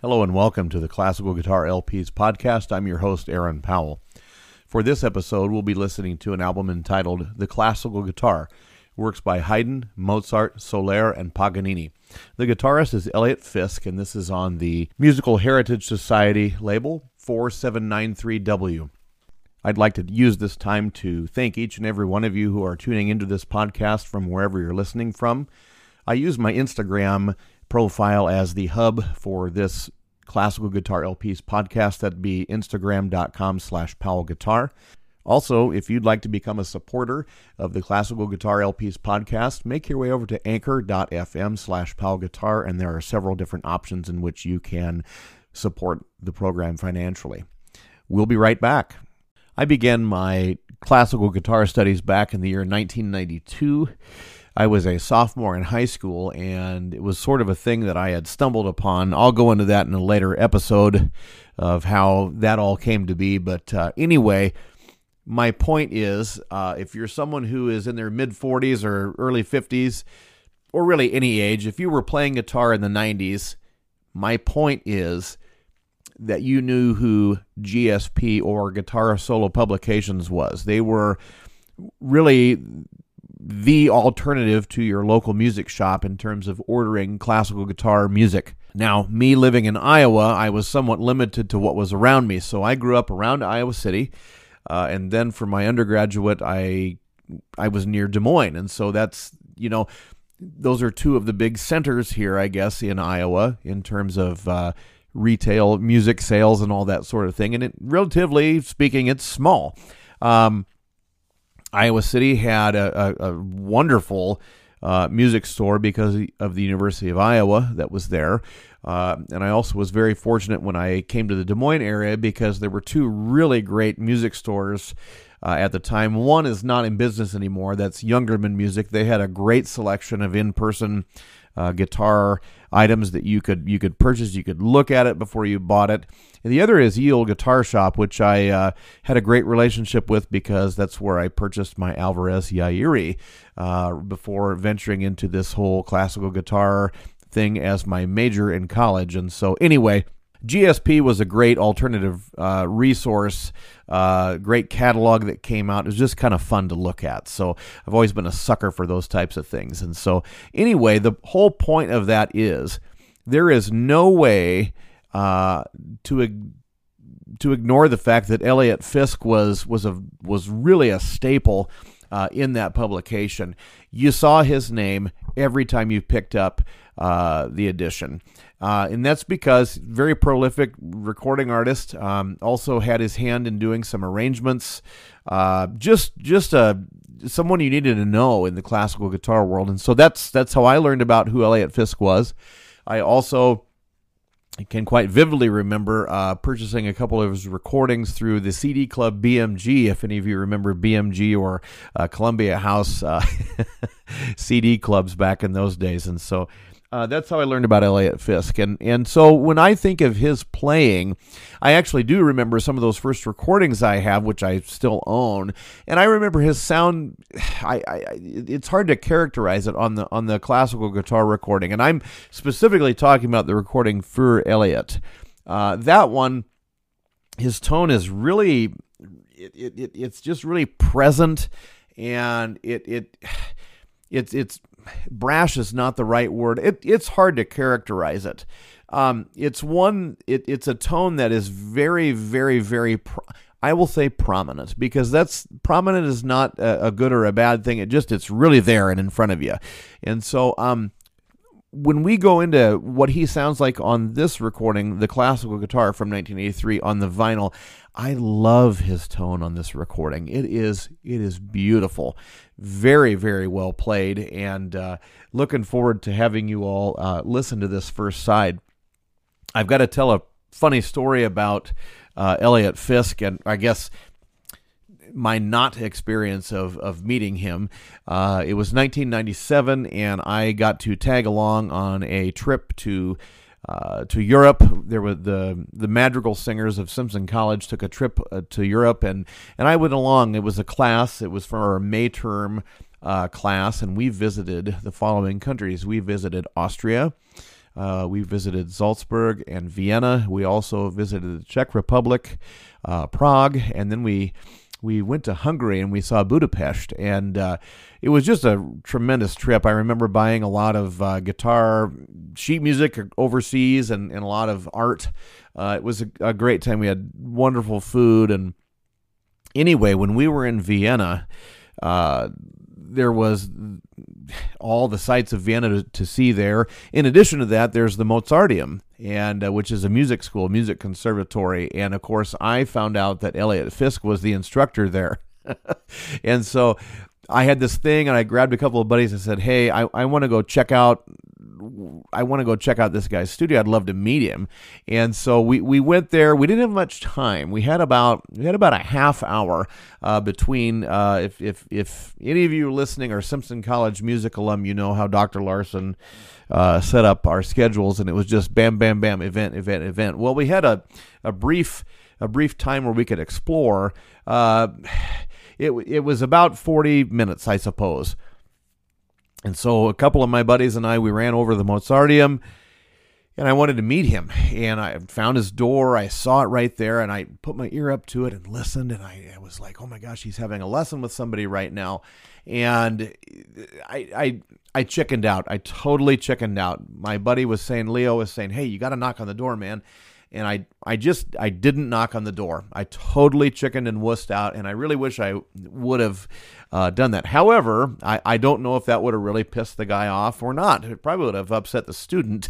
Hello and welcome to the Classical Guitar LPs podcast. I'm your host, Aaron Powell. For this episode, we'll be listening to an album entitled The Classical Guitar, works by Haydn, Mozart, Soler, and Paganini. The guitarist is Eliot Fisk, and this is on the Musical Heritage Society label 4793W. I'd like to use this time to thank each and every one of you who are tuning into this podcast from wherever you're listening from. I use my Instagram profile as the hub for this classical guitar LPs podcast. That'd be instagram.com slash Powell Guitar. Also, if you'd like to become a supporter of the Classical Guitar LPs podcast, make your way over to anchor.fm slash Powell Guitar, and there are several different options in which you can support the program financially. We'll be right back. I began my classical guitar studies back in the year 1992. I was a sophomore in high school, and it was sort of a thing that I had stumbled upon. I'll go into that in a later episode of how that all came to be. But uh, anyway, my point is uh, if you're someone who is in their mid 40s or early 50s, or really any age, if you were playing guitar in the 90s, my point is that you knew who GSP or Guitar Solo Publications was. They were really the alternative to your local music shop in terms of ordering classical guitar music. Now, me living in Iowa, I was somewhat limited to what was around me. So I grew up around Iowa City, uh, and then for my undergraduate, I I was near Des Moines, and so that's you know those are two of the big centers here, I guess, in Iowa in terms of uh, retail music sales and all that sort of thing. And it, relatively speaking, it's small. Um, Iowa City had a, a, a wonderful uh, music store because of the University of Iowa that was there. Uh, and I also was very fortunate when I came to the Des Moines area because there were two really great music stores uh, at the time. One is not in business anymore. That's Youngerman Music. They had a great selection of in-person uh, guitar items that you could you could purchase. You could look at it before you bought it. And the other is Olde Guitar Shop, which I uh, had a great relationship with because that's where I purchased my Alvarez Yairi uh, before venturing into this whole classical guitar thing as my major in college. And so, anyway. GSP was a great alternative uh, resource, uh, great catalog that came out. It was just kind of fun to look at. So I've always been a sucker for those types of things. And so, anyway, the whole point of that is there is no way uh, to to ignore the fact that Eliot Fisk was was a was really a staple uh, in that publication. You saw his name every time you picked up uh, the edition. Uh, and that's because very prolific recording artist. Um, also had his hand in doing some arrangements. Uh, just just a someone you needed to know in the classical guitar world, and so that's that's how I learned about who Eliot Fisk was. I also can quite vividly remember uh, purchasing a couple of his recordings through the CD Club BMG. If any of you remember BMG or uh, Columbia House uh, CD clubs back in those days, and so uh, that's how I learned about Eliot Fisk, and and so when I think of his playing, I actually do remember some of those first recordings I have, which I still own, and I remember his sound. I, I it's hard to characterize it on the on the classical guitar recording, and I'm specifically talking about the recording for Eliot. Uh, that one, his tone is really, it, it, it's just really present, and it it it's it's brash is not the right word. It, it's hard to characterize it. Um, it's one. It, it's a tone that is very, very, very. Pro- I will say prominent because that's prominent is not a, a, good or a bad thing. It just it's really there and in front of you. And so, um, when we go into what he sounds like on this recording, the classical guitar from 1983 on the vinyl, I love his tone on this recording. It is it is beautiful, very very well played, and uh, looking forward to having you all uh, listen to this first side. I've got to tell a funny story about uh, Eliot Fisk, and I guess my not experience of, of meeting him. Uh, it was 1997, and I got to tag along on a trip to uh, to Europe. There were the the Madrigal singers of Simpson College took a trip uh, to Europe, and and I went along. It was a class. It was for our May term uh, class, and we visited the following countries. We visited Austria. Uh, we visited Salzburg and Vienna. We also visited the Czech Republic, uh, Prague, and then we we went to Hungary and we saw Budapest, and uh, it was just a tremendous trip. I remember buying a lot of uh, guitar, sheet music overseas, and, and a lot of art. Uh, it was a, a, great time. We had wonderful food, and anyway, when we were in Vienna, uh, there was all the sights of Vienna to, to, see there. In addition to that, there's the Mozarteum, and uh, which is a music school, music conservatory, and of course, I found out that Eliot Fisk was the instructor there, and so I had this thing, and I grabbed a couple of buddies and said, "Hey, I, I want to go check out I want to go check out this guy's studio. I'd love to meet him. And so we, we went there. We didn't have much time. We had about we had about a half hour uh, between. Uh, if if if any of you listening are Simpson College music alum, you know how Dr. Larson uh, set up our schedules, and it was just bam, bam, bam, event, event, event. Well, we had a a brief a brief time where we could explore. Uh, it it was about forty minutes, I suppose. And so a couple of my buddies and I, we ran over to the Mozarteum and I wanted to meet him. And I found his door. I saw it right there and I put my ear up to it and listened. And I, I was like, oh my gosh, he's having a lesson with somebody right now. And I, I, I chickened out. I totally chickened out. My buddy was saying, Leo was saying, hey, you got to knock on the door, man and I I just I didn't knock on the door. I totally chickened and wussed out, and I really wish I would have uh, done that. However, I, I don't know if that would have really pissed the guy off or not. It probably would have upset the student.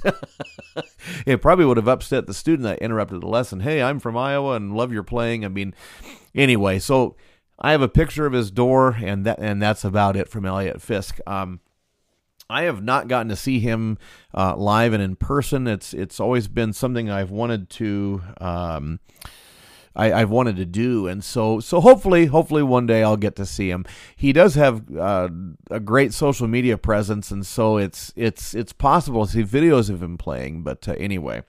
it probably would have upset the student that interrupted the lesson. Hey, I'm from Iowa and love your playing. I mean, anyway, so I have a picture of his door, and that and that's about it from Eliot Fisk. Um, I have not gotten to see him uh, live and in person. It's it's always been something I've wanted to um, I, have wanted to do, and so so hopefully hopefully one day I'll get to see him. He does have uh, a great social media presence, and so it's it's it's possible to see videos of him playing. But uh, anyway,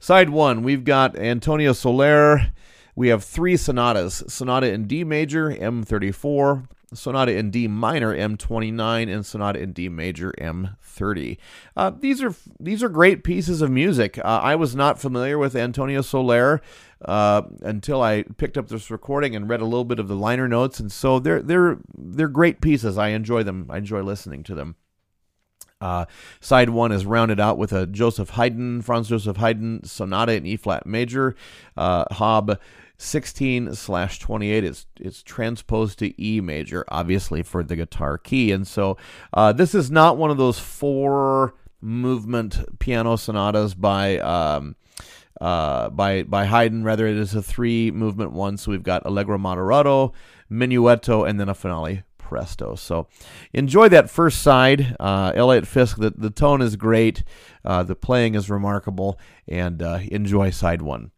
side one we've got Antonio Soler. We have three sonatas: sonata in D major, M34, Sonata in D minor M29 and Sonata in D major M30. Uh, these are these are great pieces of music. Uh, I was not familiar with Antonio Soler uh, until I picked up this recording and read a little bit of the liner notes, and so they're they're they're great pieces. I enjoy them. I enjoy listening to them. Uh, side one is rounded out with a Joseph Haydn, Franz Joseph Haydn sonata in E flat major, uh, Hob 16 slash 28 is it's transposed to E major, obviously for the guitar key. And so uh, this is not one of those four movement piano sonatas by um, uh, by by Haydn. Rather, it is a three movement one. So we've got Allegro moderato, Menuetto, and then a finale presto. So enjoy that first side. Uh, Eliot Fisk, the, the tone is great, uh, the playing is remarkable, and uh, enjoy side one.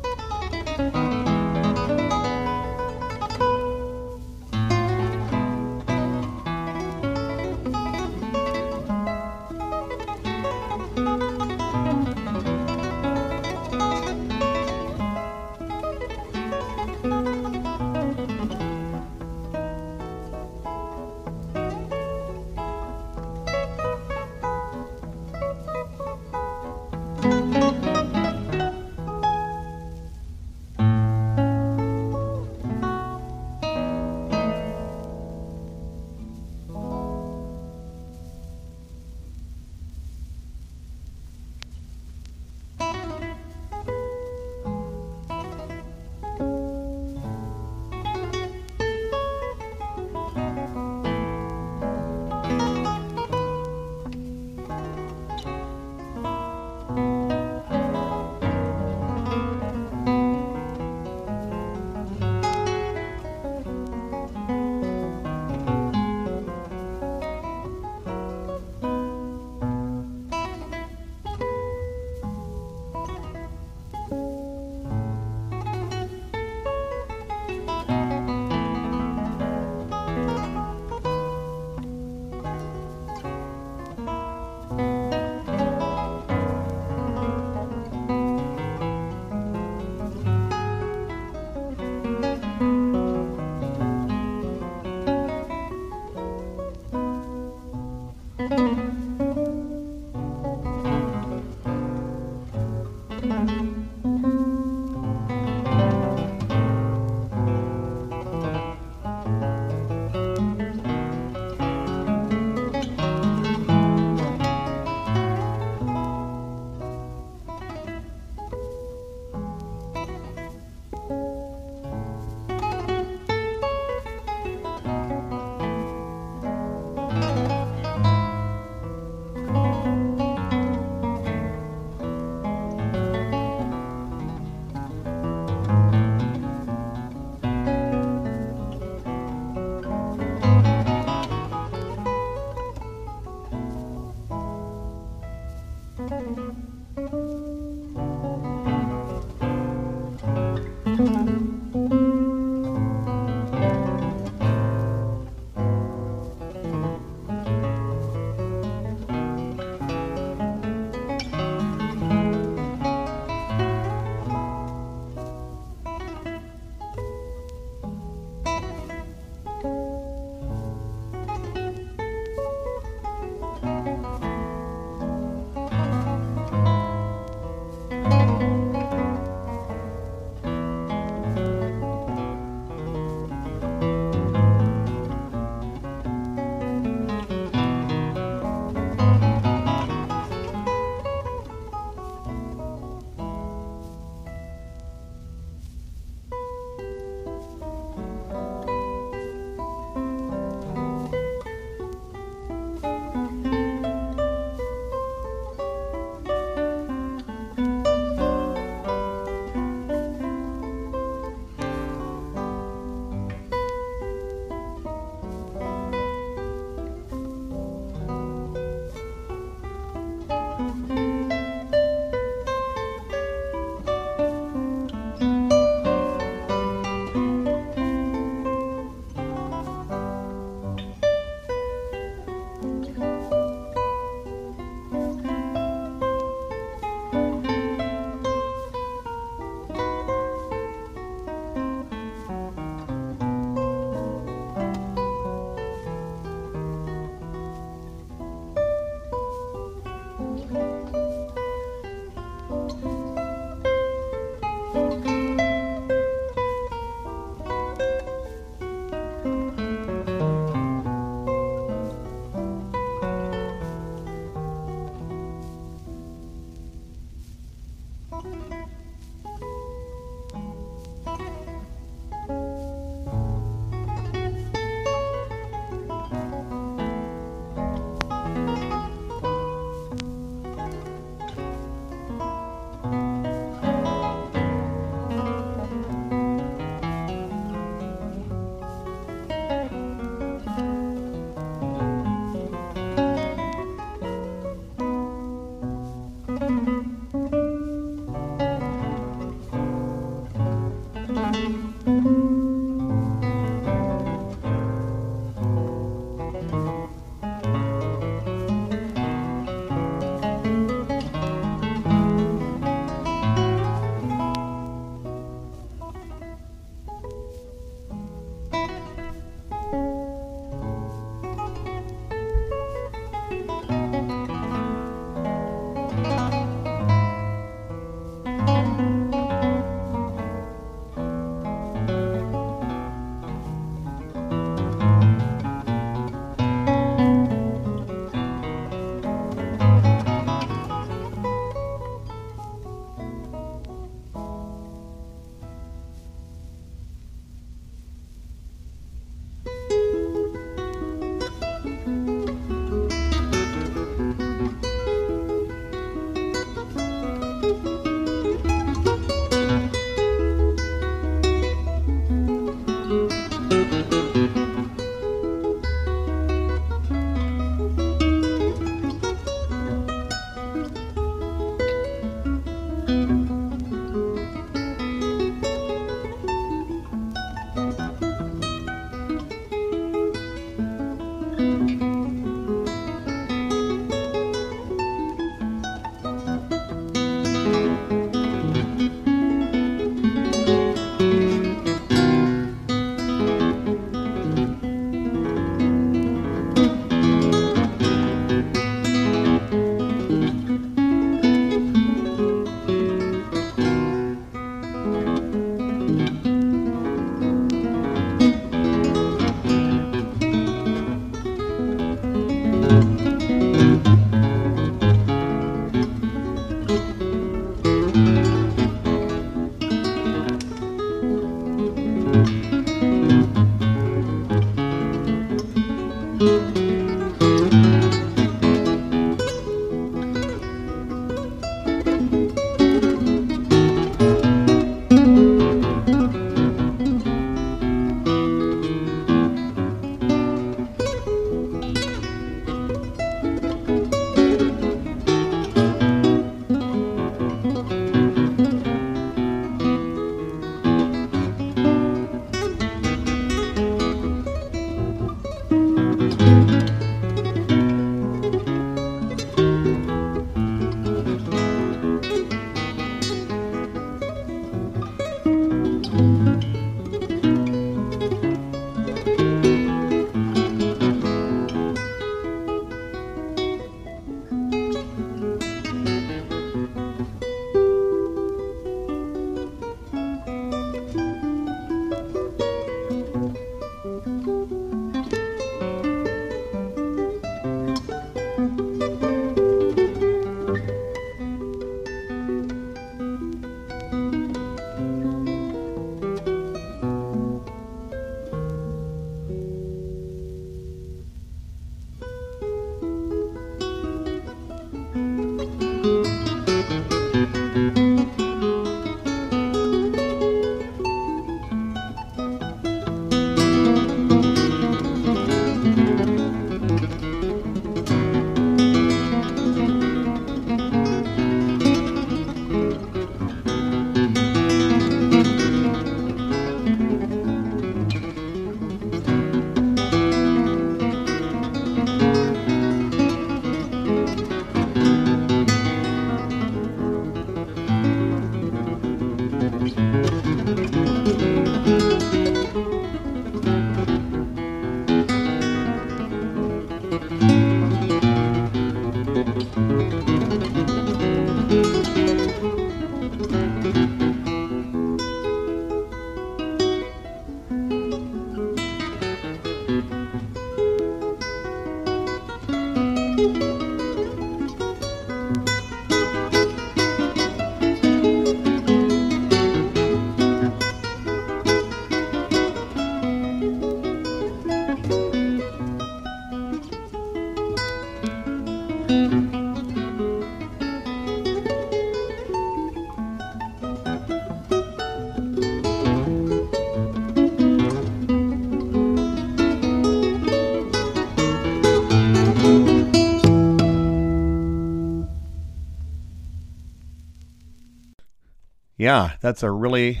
Yeah, that's a really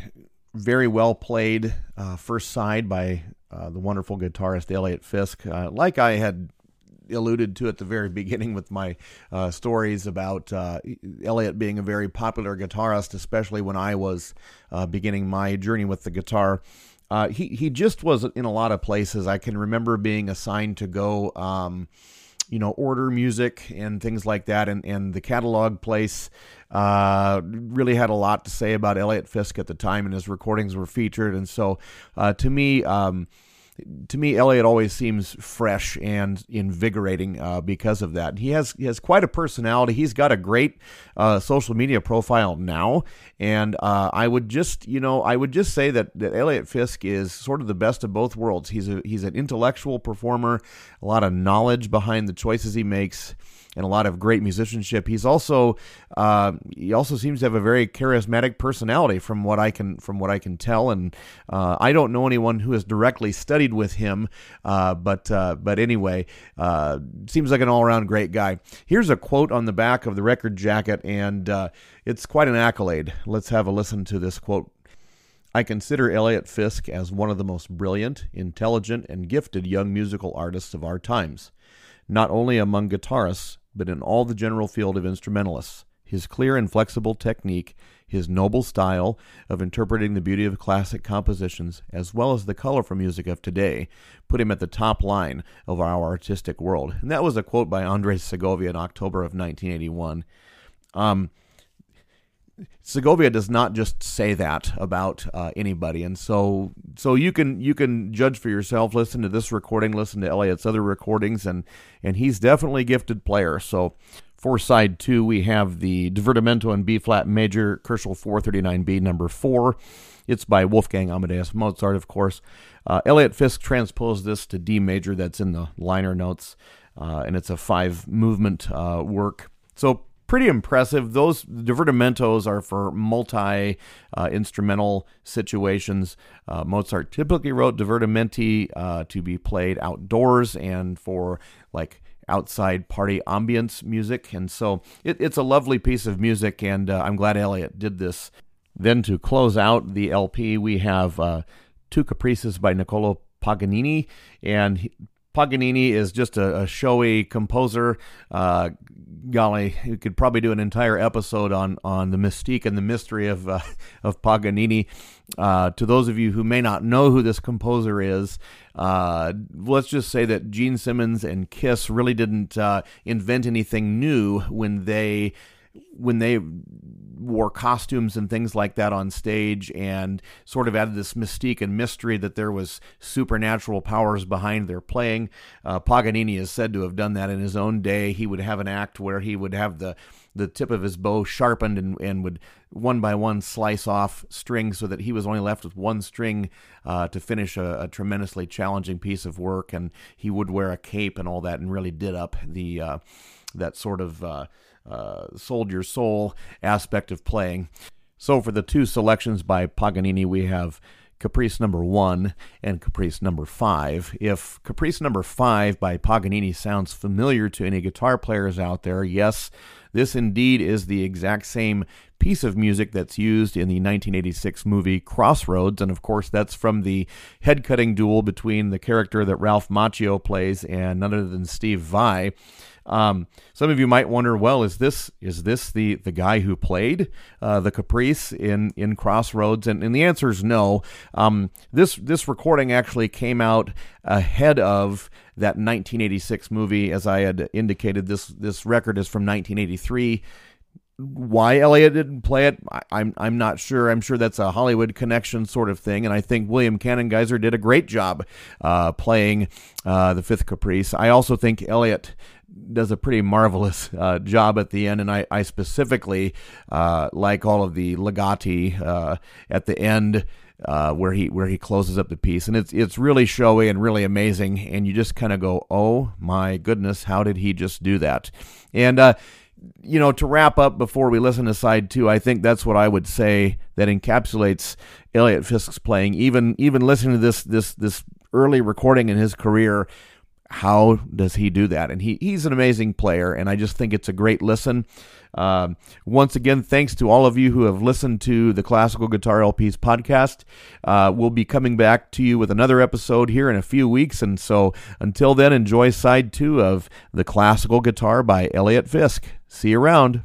very well played uh, first side by uh, the wonderful guitarist Eliot Fisk. Uh, like I had alluded to at the very beginning with my uh, stories about uh, Eliot being a very popular guitarist, especially when I was uh, beginning my journey with the guitar. He he just was in a lot of places. I can remember being assigned to go. Um, you know, order music and things like that. And, and the catalog place uh, really had a lot to say about Eliot Fisk at the time, and his recordings were featured. And so, uh, to me, um, to me, Eliot always seems fresh and invigorating uh, because of that. He has he has quite a personality. He's got a great uh, social media profile now, and uh, I would just you know I would just say that, that Eliot Fisk is sort of the best of both worlds. He's a he's an intellectual performer, a lot of knowledge behind the choices he makes and a lot of great musicianship. He's also uh, he also seems to have a very charismatic personality, from what I can from what I can tell. And uh, I don't know anyone who has directly studied with him, uh, but uh, but anyway, uh, seems like an all around great guy. Here's a quote on the back of the record jacket, and uh, it's quite an accolade. Let's have a listen to this quote. I consider Eliot Fisk as one of the most brilliant, intelligent, and gifted young musical artists of our times not only among guitarists, but in all the general field of instrumentalists. His clear and flexible technique, his noble style of interpreting the beauty of classic compositions, as well as the colorful music of today, put him at the top line of our artistic world. And that was a quote by Andres Segovia in October of 1981. Um, Segovia does not just say that about uh, anybody, and so so you can you can judge for yourself. Listen to this recording, listen to Eliot's other recordings, and and he's definitely a gifted player. So for side two, we have the Divertimento in B flat major, Köchel 439B number four. It's by Wolfgang Amadeus Mozart, of course. Uh, Eliot Fisk transposed this to D major. That's in the liner notes, uh, and it's a five movement uh, work. So pretty impressive. Those divertimentos are for multi uh, instrumental situations. Uh, Mozart typically wrote divertimenti uh, to be played outdoors and for like outside party ambience music. And so it, it's a lovely piece of music, and uh, I'm glad Eliot did this. Then to close out the LP, we have uh, two caprices by Niccolo Paganini, and he, Paganini is just a, a showy composer. Uh, golly, you could probably do an entire episode on on the mystique and the mystery of uh, of Paganini. Uh, to those of you who may not know who this composer is, uh, let's just say that Gene Simmons and Kiss really didn't uh, invent anything new when they when they wore costumes and things like that on stage and sort of added this mystique and mystery that there was supernatural powers behind their playing. Uh, Paganini is said to have done that in his own day. He would have an act where he would have the the tip of his bow sharpened and, and would one by one slice off strings so that he was only left with one string uh, to finish a, a, tremendously challenging piece of work. And he would wear a cape and all that and really did up the uh, that sort of uh, sold your soul aspect of playing. So for the two selections by Paganini, we have Caprice number one and Caprice number five. If Caprice number five by Paganini sounds familiar to any guitar players out there, yes, this indeed is the exact same piece of music that's used in the 1986 movie Crossroads. And of course, that's from the head cutting duel between the character that Ralph Macchio plays and none other than Steve Vai. Um, some of you might wonder, well, is this is this the the guy who played uh, the Caprice in in Crossroads? And, and the answer is no. Um, this this recording actually came out ahead of that 1986 movie, as I had indicated. This this record is from 1983 why Eliot didn't play it, I, am I'm, I'm not sure. I'm sure that's a Hollywood connection sort of thing, and I think William Kanengiser did a great job uh, playing uh, the Fifth Caprice. I also think Eliot does a pretty marvelous uh, job at the end, and I, I specifically uh, like all of the legati uh, at the end. Uh, where he where he closes up the piece, and it's it's really showy and really amazing, and you just kind of go, oh my goodness, how did he just do that? And uh, you know, to wrap up before we listen to side two, I think that's what I would say that encapsulates Eliot Fisk's playing. Even even listening to this this this early recording in his career, how does he do that? And he, he's an amazing player, and I just think it's a great listen. Uh, once again, thanks to all of you who have listened to the Classical Guitar LPs podcast. Uh, we'll be coming back to you with another episode here in a few weeks. And so until then, enjoy side two of The Classical Guitar by Eliot Fisk. See you around.